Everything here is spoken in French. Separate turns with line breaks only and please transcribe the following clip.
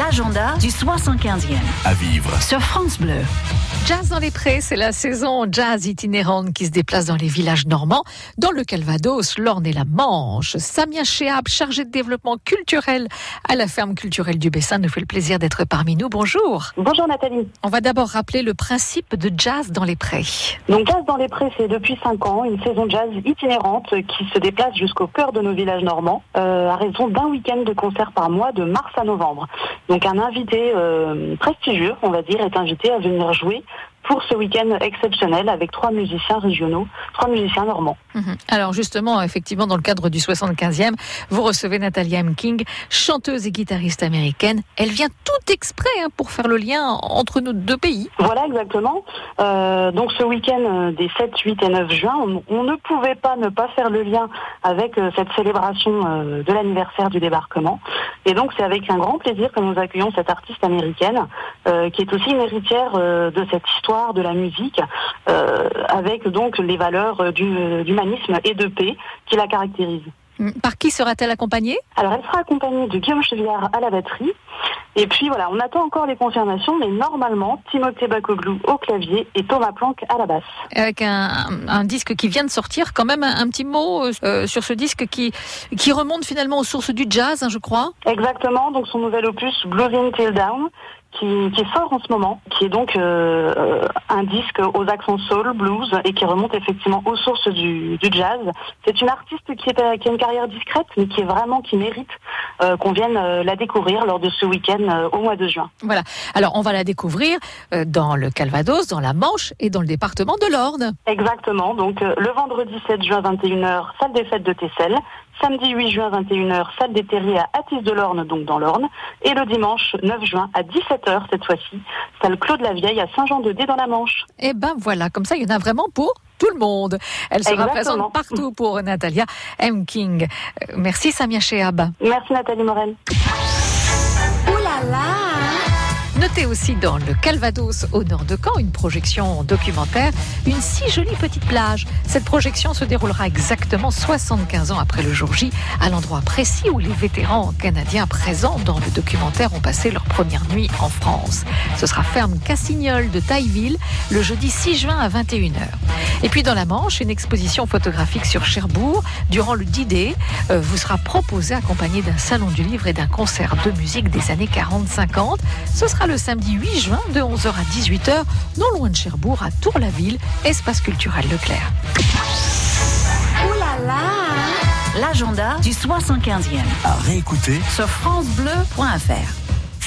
l'agenda du 75e.
À vivre.
Sur France Bleu.
Jazz dans les prés, c'est la saison jazz itinérante qui se déplace dans les villages normands, dans le Calvados, l'Orne et la Manche. Samia Chehab, chargée de développement culturel à la ferme culturelle du Bessin, nous fait le plaisir d'être parmi nous. Bonjour.
Bonjour Nathalie.
On va d'abord rappeler le principe de jazz dans les prés.
Donc Jazz dans les prés, c'est depuis 5 ans une saison jazz itinérante qui se déplace jusqu'au cœur de nos villages normands euh, à raison d'un week-end de concert par mois de mars à novembre. Donc un invité euh, prestigieux, on va dire, est invité à venir jouer pour ce week-end exceptionnel avec trois musiciens régionaux, trois musiciens normands.
Mhm. Alors justement, effectivement, dans le cadre du 75e, vous recevez Natalia M. King, chanteuse et guitariste américaine. Elle vient tout exprès hein, pour faire le lien entre nos deux pays.
Voilà exactement. Euh, donc ce week-end euh, des 7, 8 et 9 juin, on, on ne pouvait pas ne pas faire le lien avec euh, cette célébration euh, de l'anniversaire du débarquement. Et donc c'est avec un grand plaisir que nous accueillons cette artiste américaine qui est aussi une héritière de cette histoire de la musique, euh, avec donc les valeurs euh, du- d'humanisme et de paix qui la caractérisent.
Mhm. Par qui sera-t-elle accompagnée?
Alors elle sera accompagnée de Guillaume Chevillard à la batterie. Et puis voilà, on attend encore les confirmations, mais normalement, Timothée Bacoglou au clavier et Thomas Planck à la basse.
avec un, un disque qui vient de sortir. Quand même un, un petit mot euh, sur ce disque qui, qui remonte finalement aux sources du jazz, hein, je crois.
Exactement, donc son nouvel opus Bluesing Till Down, qui, qui sort en ce moment, qui est donc euh, un disque aux accents soul, blues, et qui remonte effectivement aux sources du, du jazz. C'est une artiste qui, est, euh, qui a une carrière discrète, mais qui est vraiment, qui mérite euh, qu'on vienne euh, la découvrir lors de ce week-end euh, au mois de juin.
Voilà. Alors on va la découvrir euh, dans le Calvados, dans la Manche et dans le département de l'Orne.
Exactement, donc euh, le vendredi 7 juin 21h, salle des fêtes de Tessel. Samedi 8 juin 21h, salle des terriers à Athis de l'Orne, donc dans l'Orne. Et le dimanche 9 juin à 17h cette fois-ci, salle Claude la Vieille à Saint-Jean-de-Dé dans la Manche.
Et ben voilà, comme ça il y en a vraiment pour tout le monde. Elle sera
Exactement.
présente partout pour Natalia M. King. Euh, Merci Samia Chehab.
Merci Nathalie Morel.
Notez aussi dans le Calvados, au nord de Caen, une projection documentaire, une si jolie petite plage. Cette projection se déroulera exactement 75 ans après le jour J, à l'endroit précis où les vétérans canadiens présents dans le documentaire ont passé leur première nuit en France. Ce sera ferme Cassignol de Tailleville, le jeudi 6 juin à 21h. Et puis dans la Manche, une exposition photographique sur Cherbourg, durant le 10D, euh, vous sera proposée accompagnée d'un salon du livre et d'un concert de musique des années 40-50. Ce sera le samedi 8 juin de 11h à 18h, non loin de Cherbourg, à Tour-la-Ville, espace culturel Leclerc.
L'agenda du 75e.
À réécouter
Sur FranceBleu.fr.